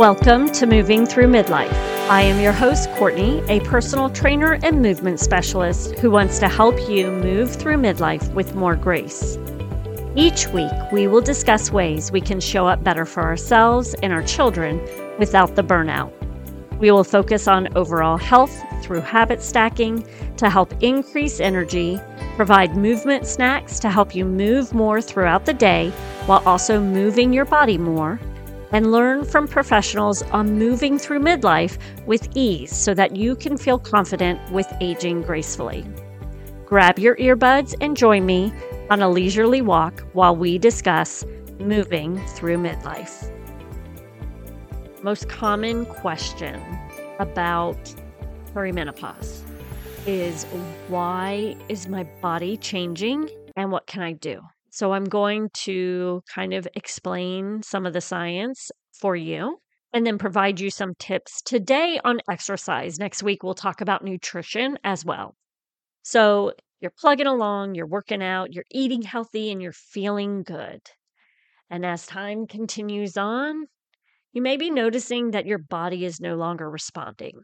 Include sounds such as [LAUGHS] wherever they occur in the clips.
Welcome to Moving Through Midlife. I am your host, Courtney, a personal trainer and movement specialist who wants to help you move through midlife with more grace. Each week, we will discuss ways we can show up better for ourselves and our children without the burnout. We will focus on overall health through habit stacking to help increase energy, provide movement snacks to help you move more throughout the day while also moving your body more and learn from professionals on moving through midlife with ease so that you can feel confident with aging gracefully. Grab your earbuds and join me on a leisurely walk while we discuss moving through midlife. Most common question about perimenopause is why is my body changing and what can I do? So I'm going to kind of explain some of the science for you and then provide you some tips today on exercise. Next week, we'll talk about nutrition as well. So you're plugging along, you're working out, you're eating healthy, and you're feeling good. And as time continues on, you may be noticing that your body is no longer responding.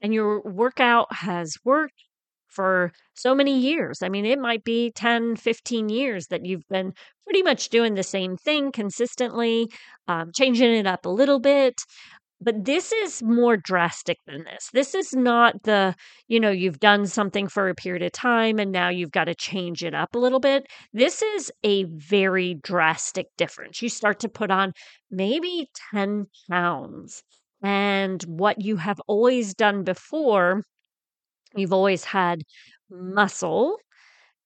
And your workout has worked, for so many years. I mean, it might be 10, 15 years that you've been pretty much doing the same thing consistently, um, changing it up a little bit. But this is more drastic than this. This is not the, you know, you've done something for a period of time and now you've got to change it up a little bit. This is a very drastic difference. You start to put on maybe 10 pounds. And what you have always done before You've always had muscle,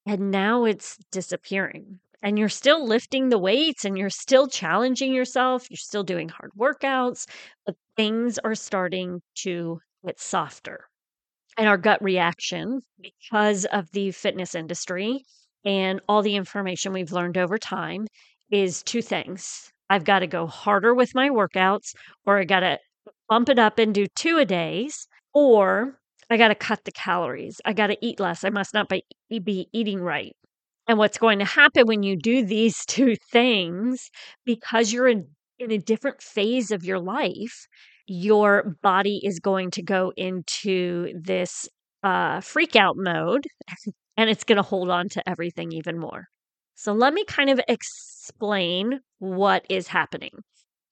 and now it's disappearing. And you're still lifting the weights and you're still challenging yourself. You're still doing hard workouts, but things are starting to get softer. And our gut reaction, because of the fitness industry and all the information we've learned over time, is two things. I've got to go harder with my workouts, or I got to bump it up and do two a days, or I got to cut the calories. I got to eat less. I must not be, be eating right. And what's going to happen when you do these [LAUGHS] two things, because you're in, in a different phase of your life, your body is going to go into this uh, freak out mode [LAUGHS] and it's going to hold on to everything even more. So, let me kind of explain what is happening.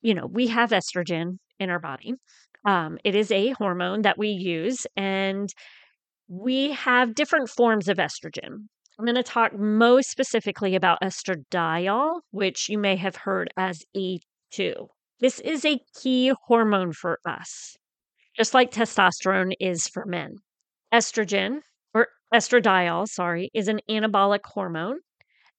You know, we have estrogen in our body, um, it is a hormone that we use, and we have different forms of estrogen. I'm going to talk most specifically about estradiol, which you may have heard as E2. This is a key hormone for us, just like testosterone is for men. Estrogen, or estradiol, sorry, is an anabolic hormone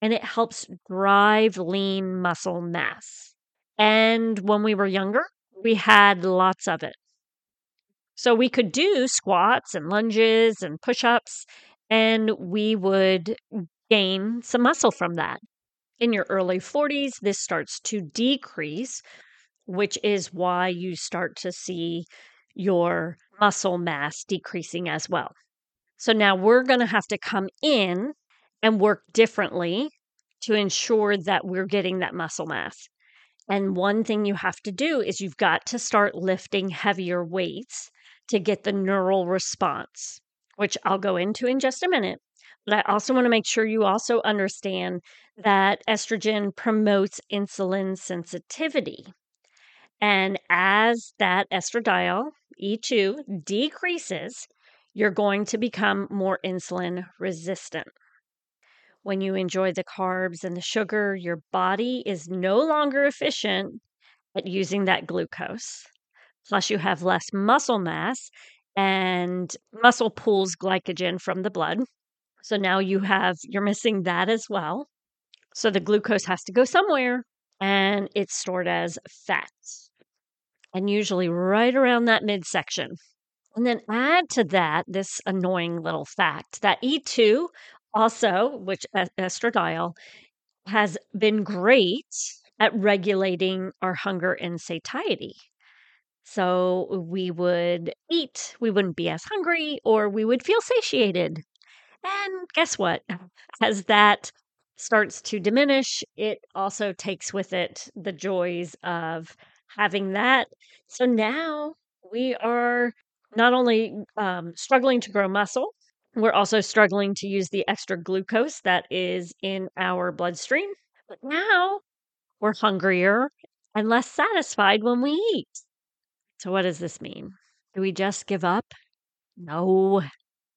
and it helps drive lean muscle mass. And when we were younger, we had lots of it. So we could do squats and lunges and push ups, and we would gain some muscle from that. In your early 40s, this starts to decrease, which is why you start to see your muscle mass decreasing as well. So now we're going to have to come in and work differently to ensure that we're getting that muscle mass. And one thing you have to do is you've got to start lifting heavier weights to get the neural response, which I'll go into in just a minute. But I also want to make sure you also understand that estrogen promotes insulin sensitivity. And as that estradiol, E2, decreases, you're going to become more insulin resistant. When you enjoy the carbs and the sugar, your body is no longer efficient at using that glucose. Plus, you have less muscle mass, and muscle pulls glycogen from the blood. So now you have, you're missing that as well. So the glucose has to go somewhere and it's stored as fat, and usually right around that midsection. And then add to that this annoying little fact that E2 also, which estradiol has been great at regulating our hunger and satiety. So we would eat, we wouldn't be as hungry, or we would feel satiated. And guess what? As that starts to diminish, it also takes with it the joys of having that. So now we are not only um, struggling to grow muscle, we're also struggling to use the extra glucose that is in our bloodstream. But now we're hungrier and less satisfied when we eat. So, what does this mean? Do we just give up? No,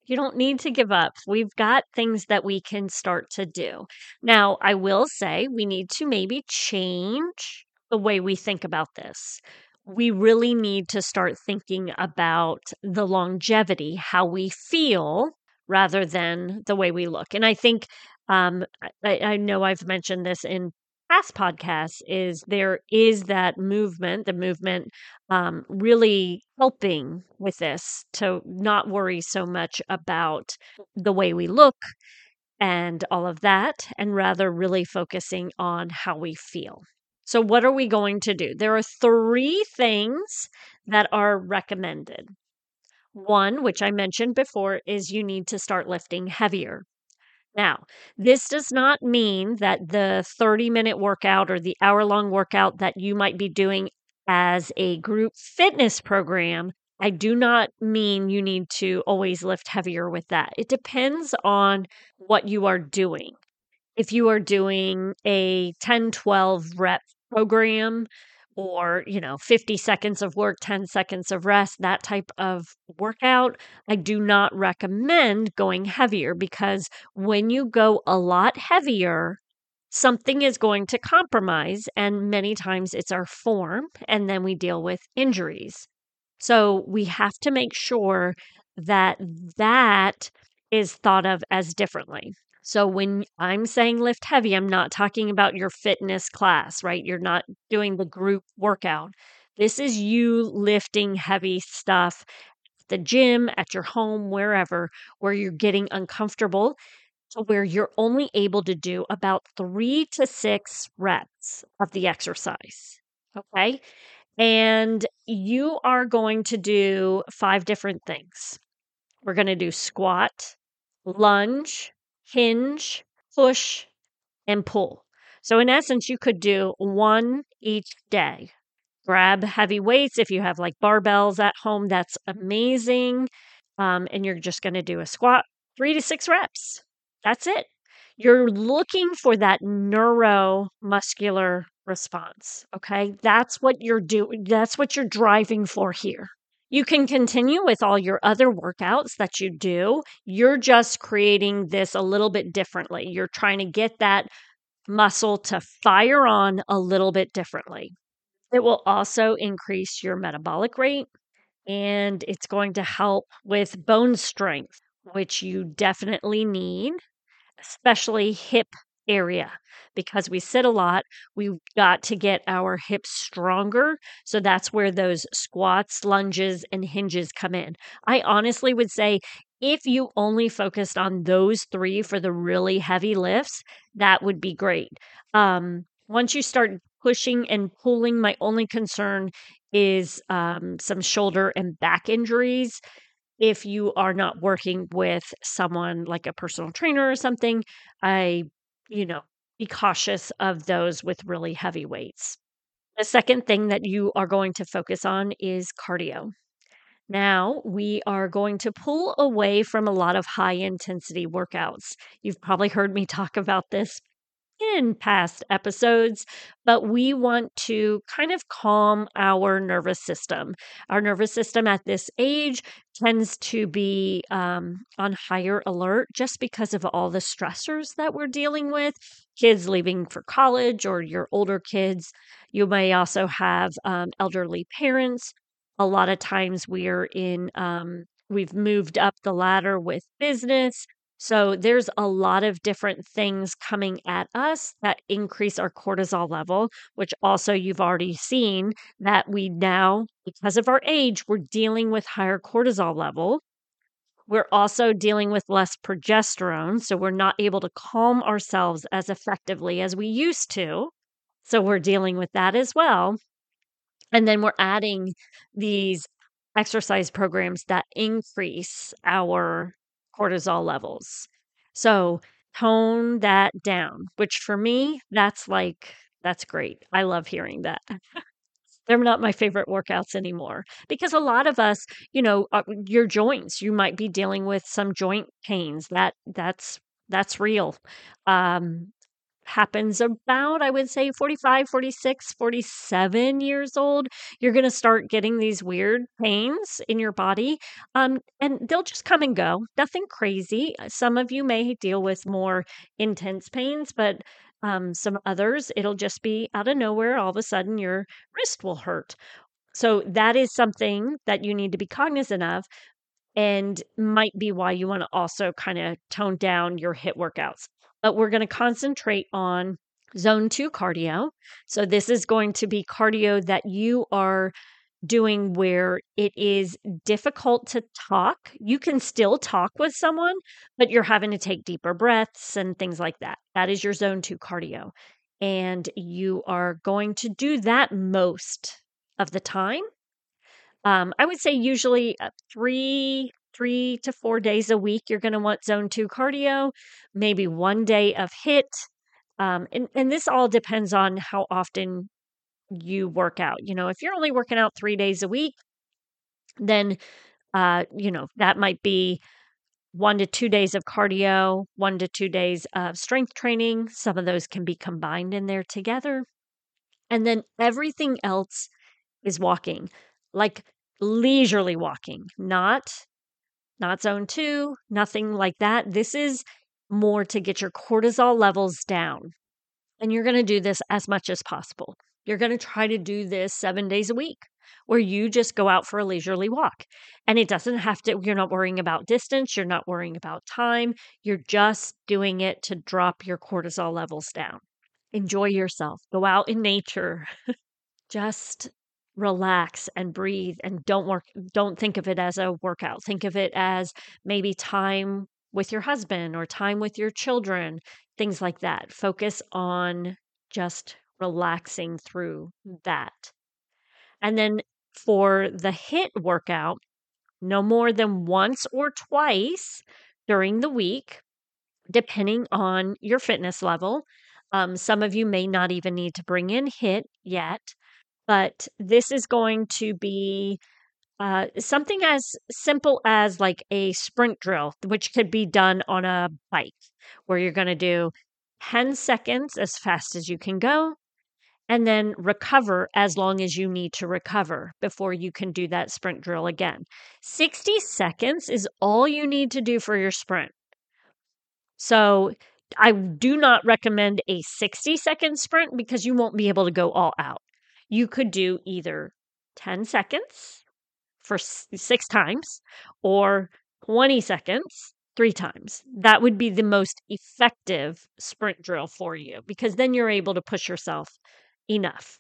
you don't need to give up. We've got things that we can start to do. Now, I will say we need to maybe change the way we think about this. We really need to start thinking about the longevity, how we feel, rather than the way we look. And I think um, I, I know I've mentioned this in past podcasts is there is that movement, the movement um, really helping with this to not worry so much about the way we look and all of that, and rather really focusing on how we feel. So, what are we going to do? There are three things that are recommended. One, which I mentioned before, is you need to start lifting heavier. Now, this does not mean that the 30 minute workout or the hour long workout that you might be doing as a group fitness program, I do not mean you need to always lift heavier with that. It depends on what you are doing. If you are doing a 10, 12 rep program, or you know 50 seconds of work 10 seconds of rest that type of workout i do not recommend going heavier because when you go a lot heavier something is going to compromise and many times it's our form and then we deal with injuries. So we have to make sure that that is thought of as differently so when I'm saying lift heavy, I'm not talking about your fitness class, right? You're not doing the group workout. This is you lifting heavy stuff at the gym, at your home, wherever, where you're getting uncomfortable to where you're only able to do about three to six reps of the exercise. Okay. And you are going to do five different things. We're going to do squat, lunge, hinge, push, and pull. So, in essence, you could do one each day. Grab heavy weights if you have like barbells at home, that's amazing. Um, and you're just going to do a squat, three to six reps. That's it. You're looking for that neuromuscular response. Okay. That's what you're doing. That's what you're driving for here. You can continue with all your other workouts that you do. You're just creating this a little bit differently. You're trying to get that muscle to fire on a little bit differently. It will also increase your metabolic rate and it's going to help with bone strength, which you definitely need, especially hip area because we sit a lot. We've got to get our hips stronger. So that's where those squats, lunges, and hinges come in. I honestly would say if you only focused on those three for the really heavy lifts, that would be great. Um, once you start pushing and pulling, my only concern is um, some shoulder and back injuries if you are not working with someone like a personal trainer or something, I you know, be cautious of those with really heavy weights. The second thing that you are going to focus on is cardio. Now, we are going to pull away from a lot of high intensity workouts. You've probably heard me [LAUGHS] talk about this in past episodes, but we want to kind of calm our nervous system. Our nervous system at this age tends to be um, on higher alert just because of all the stressors that we're dealing with. Kids leaving for college or your older kids. You may also have um, elderly parents. A lot of times we're in, um, we've moved up the ladder with business so there's a lot of different things coming at us that increase our cortisol level, which also you've already seen that we now, because of our age, we're dealing with higher cortisol level. We're also dealing with less progesterone. So we're not able to calm ourselves as effectively as we used to. So we're dealing with that as well. And then we're adding these exercise programs that increase our cortisol levels. So tone that down, which for me, that's like, that's great. I love hearing that. they're not my favorite workouts anymore because a lot of us, you know, uh, your joints, you might be dealing with some joint pains. That that's that's real. Um, happens about, I would say, 45, 46, 47 years old, you're going to start getting these weird pains in your body. Um, and they'll just come and go. Nothing crazy. Some of you may deal with more intense pains, but um, some others, it'll just be out of nowhere. All of a sudden, your wrist will hurt. So, that is something that you need to be cognizant of and might be why you want to also kind of tone down your HIIT workouts but we're going to concentrate on zone two cardio. So, this is going to be cardio that you are doing where it is difficult to talk. You can still talk with someone, but you're having to take deeper breaths and things like that. That is your zone two cardio. And you are going to do that most of the time. Um, I would say usually uh, three three to four days a week, you're going to want zone two cardio, maybe one day of HIT. Um, and, and this all depends on how often you work out. You know, if you're only working out three days a week, then, uh, you know, that might be one to two days of cardio, one to two days of strength training. Some of those can be combined in there together. And then everything else is walking, like leisurely walking, not not zone two, nothing like that. This is more to get your cortisol levels down. And you're going to do this as much as possible. You're going to try to do this seven days a week where you just go out for a leisurely walk. And it doesn't have to, you're not worrying about distance, you're not worrying about time. You're just doing it to drop your cortisol levels down. Enjoy yourself, go out in nature. [LAUGHS] just relax and breathe and don't work don't think of it as a workout. Think of it as maybe time with your husband or time with your children things like that. Focus on just relaxing through that. And then for the HIIT workout no more than once or twice during the week depending on your fitness level. Um, some of you may not even need to bring in HIIT yet but this is going to be uh, something as simple as like a sprint drill, which could be done on a bike, where you're going to do 10 seconds as fast as you can go, and then recover as long as you need to recover before you can do that sprint drill again. 60 seconds is all you need to do for your sprint. So, I do not recommend a 60 second sprint because you won't be able to go all out you could do either 10 seconds for six times or 20 seconds three times. That would be the most effective sprint drill for you because then you're able to push yourself enough.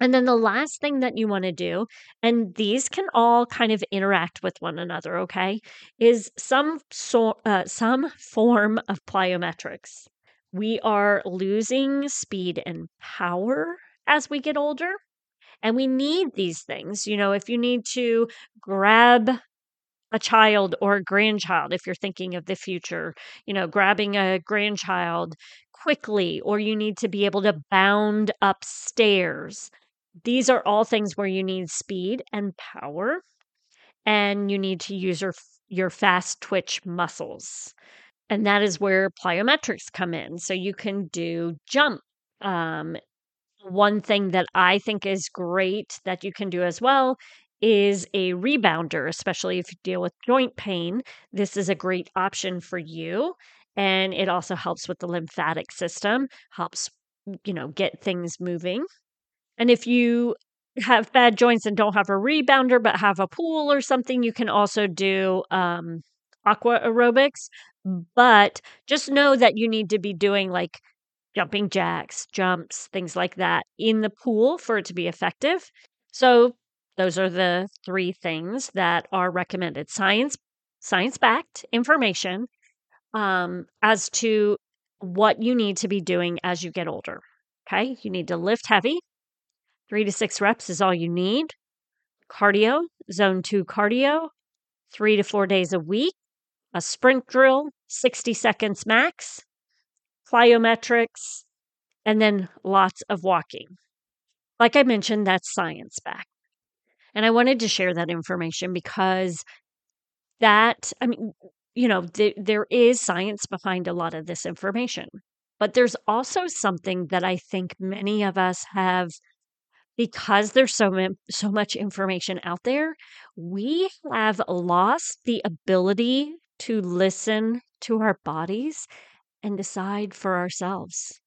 And then the last thing that you want to do, and these can all kind of interact with one another, okay, is some so, uh, some form of plyometrics. We are losing speed and power as we get older. And we need these things. You know, if you need to grab a child or a grandchild, if you're thinking of the future, you know, grabbing a grandchild quickly, or you need to be able to bound upstairs. These are all things where you need speed and power, and you need to use your your fast twitch muscles. And that is where plyometrics come in. So you can do jump um, one thing that I think is great that you can do as well is a rebounder, especially if you deal with joint pain. This is a great option for you. And it also helps with the lymphatic system, helps, you know, get things moving. And if you have bad joints and don't have a rebounder, but have a pool or something, you can also do um, aqua aerobics. But just know that you need to be doing like jumping jacks, jumps, things like that in the pool for it to be effective. So those are the three things that are recommended. Science science backed information um, as to what you need to be doing as you get older. Okay, you need to lift heavy. Three to six reps is all you need. Cardio, zone two cardio, three to four days a week. A sprint drill, 60 seconds max plyometrics, and then lots of walking. like I mentioned, that's science back. And I wanted to share that information because that, I mean, you know, th- there is science behind a lot of this information. But there's also something that I think many of us have because there's so ma- so much information out there, we have lost the ability to listen to our bodies and decide for ourselves.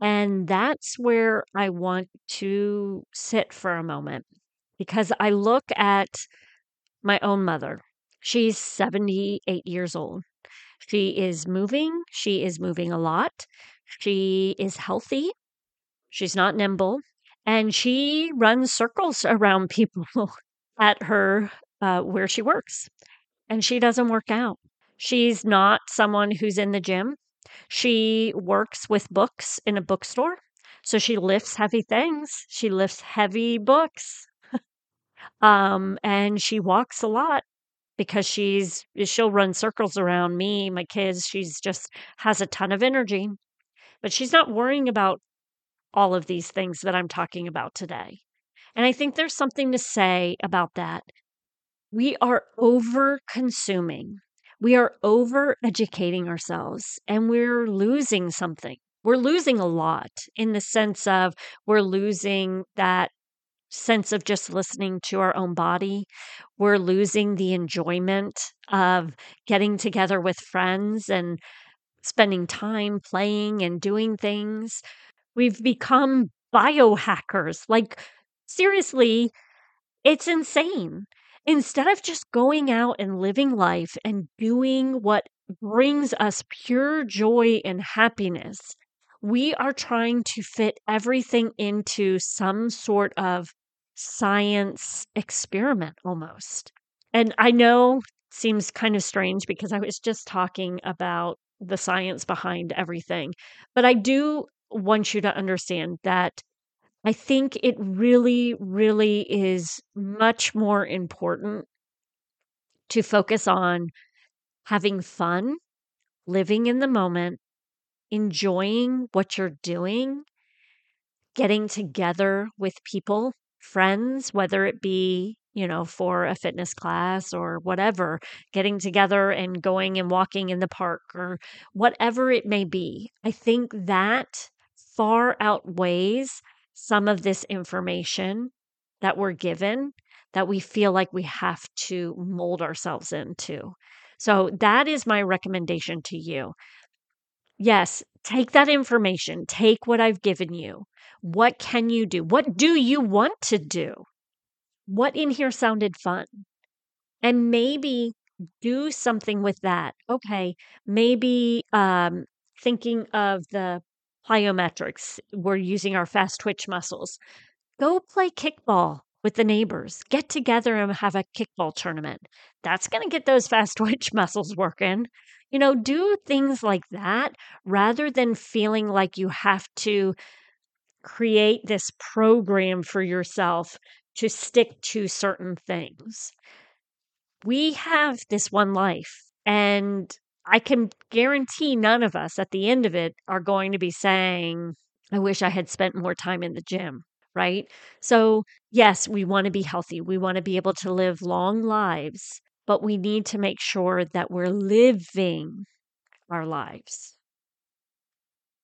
And that's where I want to sit for a moment because I look at my own mother. She's 78 years old. She is moving. She is moving a lot. She is healthy. She's not nimble. And she runs circles around people [LAUGHS] at her uh, where she works. And she doesn't work out. She's not someone who's in the gym. She works with books in a bookstore. So she lifts heavy things. She lifts heavy books. [LAUGHS] um, and she walks a lot because she's she'll run circles around me, my kids. She's just has a ton of energy. But she's not worrying about all of these things that I'm talking about today. And I think there's something to say about that. We are over consuming. We are over educating ourselves and we're losing something. We're losing a lot in the sense of we're losing that sense of just listening to our own body. We're losing the enjoyment of getting together with friends and spending time playing and doing things. We've become biohackers. Like, seriously, it's insane. Instead of just going out and living life and doing what brings us pure joy and happiness, we are trying to fit everything into some sort of science experiment almost. And I know seems kind of strange because I was just talking about the science behind everything. But I do want you to understand that I think it really, really is much more important to focus on having fun, living in the moment, enjoying what you're doing, getting together with people, friends, whether it be you know, for a fitness class or whatever, getting together and going and walking in the park or whatever it may be. I think that far outweighs some of this information that we're given that we feel like we have to mold ourselves into. So that is my recommendation to you. Yes, take that information, take what I've given you. What can you do? What do you want to do? what in here sounded fun? And maybe do something with that. Okay, maybe um, thinking of the plyometrics, we're using our fast twitch muscles. Go play kickball with the neighbors. Get together and have a kickball tournament. That's going to get those fast [LAUGHS] twitch muscles working. You know, do things like that rather than feeling like you have to create this program for yourself to stick to certain things. We have this one life, and I can guarantee none of us at the end of it are going to be saying, I wish I had spent more time in the gym, right? So, yes, we want to be healthy. We want to be able to live long lives, but we need to make sure that we're living our lives.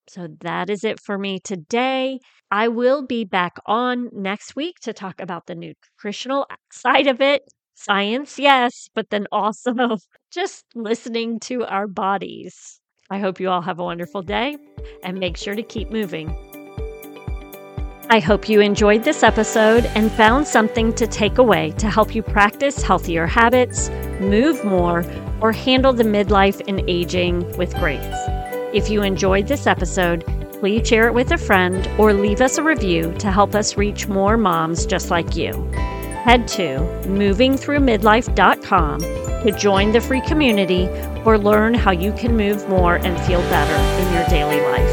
So that is it for me today. I will be back on next week to talk about the nutritional [LAUGHS] side of it. Science, yes, but then also [LAUGHS] just listening to our bodies. I hope you all have a wonderful day and make sure to keep moving. I hope you enjoyed this episode and found something to take away to help you practice healthier habits, move more, or handle the midlife and aging with grace. If you enjoyed this episode, please share it with a friend or leave us a review to help us reach more moms just like you. Head to movingthroughmidlife.com to join the free community or learn how you can move more and feel better in your daily life.